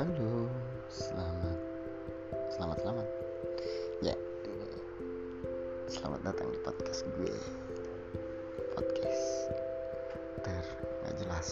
Halo, selamat, selamat, selamat. Ya, selamat datang di podcast gue. Podcast ter nggak jelas.